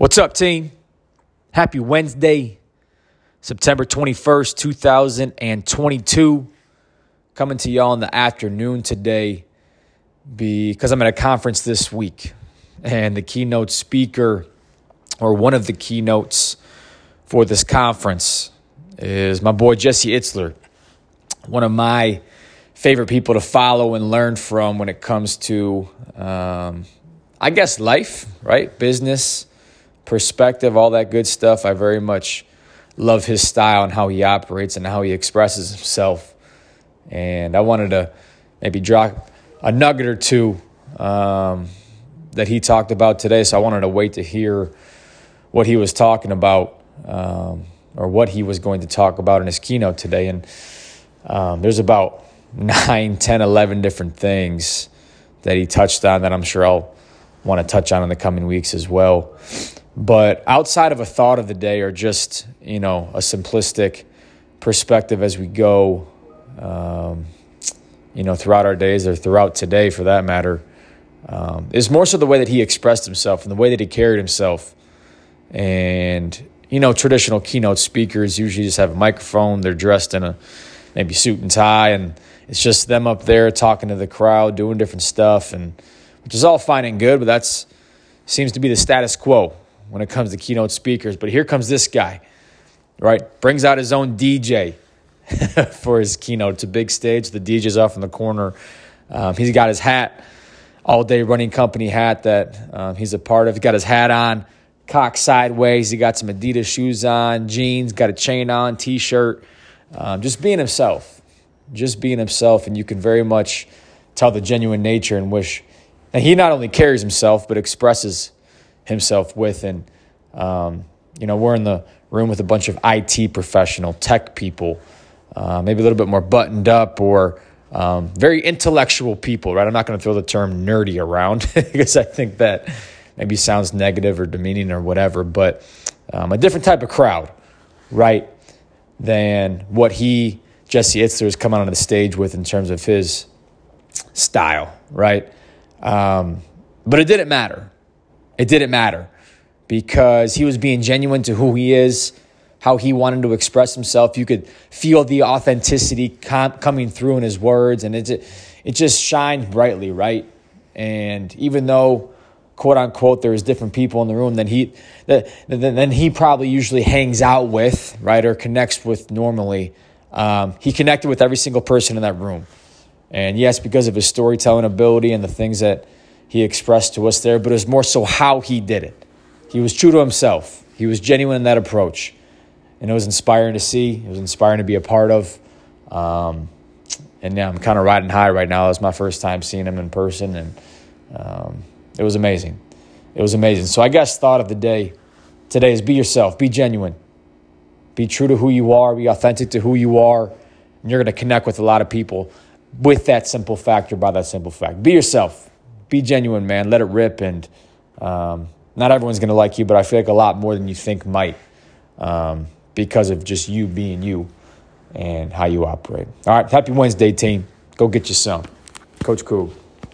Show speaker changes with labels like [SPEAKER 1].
[SPEAKER 1] What's up, team? Happy Wednesday, September 21st, 2022. Coming to y'all in the afternoon today because I'm at a conference this week. And the keynote speaker, or one of the keynotes for this conference, is my boy Jesse Itzler, one of my favorite people to follow and learn from when it comes to, um, I guess, life, right? Business perspective, all that good stuff. I very much love his style and how he operates and how he expresses himself. And I wanted to maybe drop a nugget or two um, that he talked about today. So I wanted to wait to hear what he was talking about um, or what he was going to talk about in his keynote today. And um, there's about nine, ten, eleven different things that he touched on that I'm sure I'll want to touch on in the coming weeks as well. But outside of a thought of the day or just, you know, a simplistic perspective as we go, um, you know, throughout our days or throughout today for that matter, um, is more so the way that he expressed himself and the way that he carried himself. And, you know, traditional keynote speakers usually just have a microphone, they're dressed in a maybe suit and tie, and it's just them up there talking to the crowd, doing different stuff, and which is all fine and good, but that's seems to be the status quo when it comes to keynote speakers. But here comes this guy, right? Brings out his own DJ for his keynote. It's a big stage. The DJ's off in the corner. Um, he's got his hat, all day running company hat that um, he's a part of. He's got his hat on, cocked sideways. He got some Adidas shoes on, jeans, got a chain on, t shirt. Um, just being himself. Just being himself. And you can very much tell the genuine nature in which and he not only carries himself, but expresses himself with. And, um, you know, we're in the room with a bunch of IT professional, tech people, uh, maybe a little bit more buttoned up or um, very intellectual people, right? I'm not going to throw the term nerdy around because I think that maybe sounds negative or demeaning or whatever, but um, a different type of crowd, right? Than what he, Jesse Itzler, has come out on the stage with in terms of his style, right? Um, but it didn't matter. It didn't matter because he was being genuine to who he is, how he wanted to express himself. You could feel the authenticity com- coming through in his words, and it, it just shined brightly, right? And even though, quote unquote, there's different people in the room than he, than he probably usually hangs out with, right, or connects with normally, um, he connected with every single person in that room. And yes, because of his storytelling ability and the things that he expressed to us there, but it was more so how he did it. He was true to himself. He was genuine in that approach. And it was inspiring to see. It was inspiring to be a part of. Um, and yeah, I'm kind of riding high right now. It was my first time seeing him in person, and um, it was amazing. It was amazing. So I guess thought of the day today is be yourself, be genuine, be true to who you are, be authentic to who you are, and you're going to connect with a lot of people with that simple fact or by that simple fact. Be yourself be genuine, man. Let it rip. And um, not everyone's going to like you, but I feel like a lot more than you think might um, because of just you being you and how you operate. All right. Happy Wednesday, team. Go get you some. Coach Cool.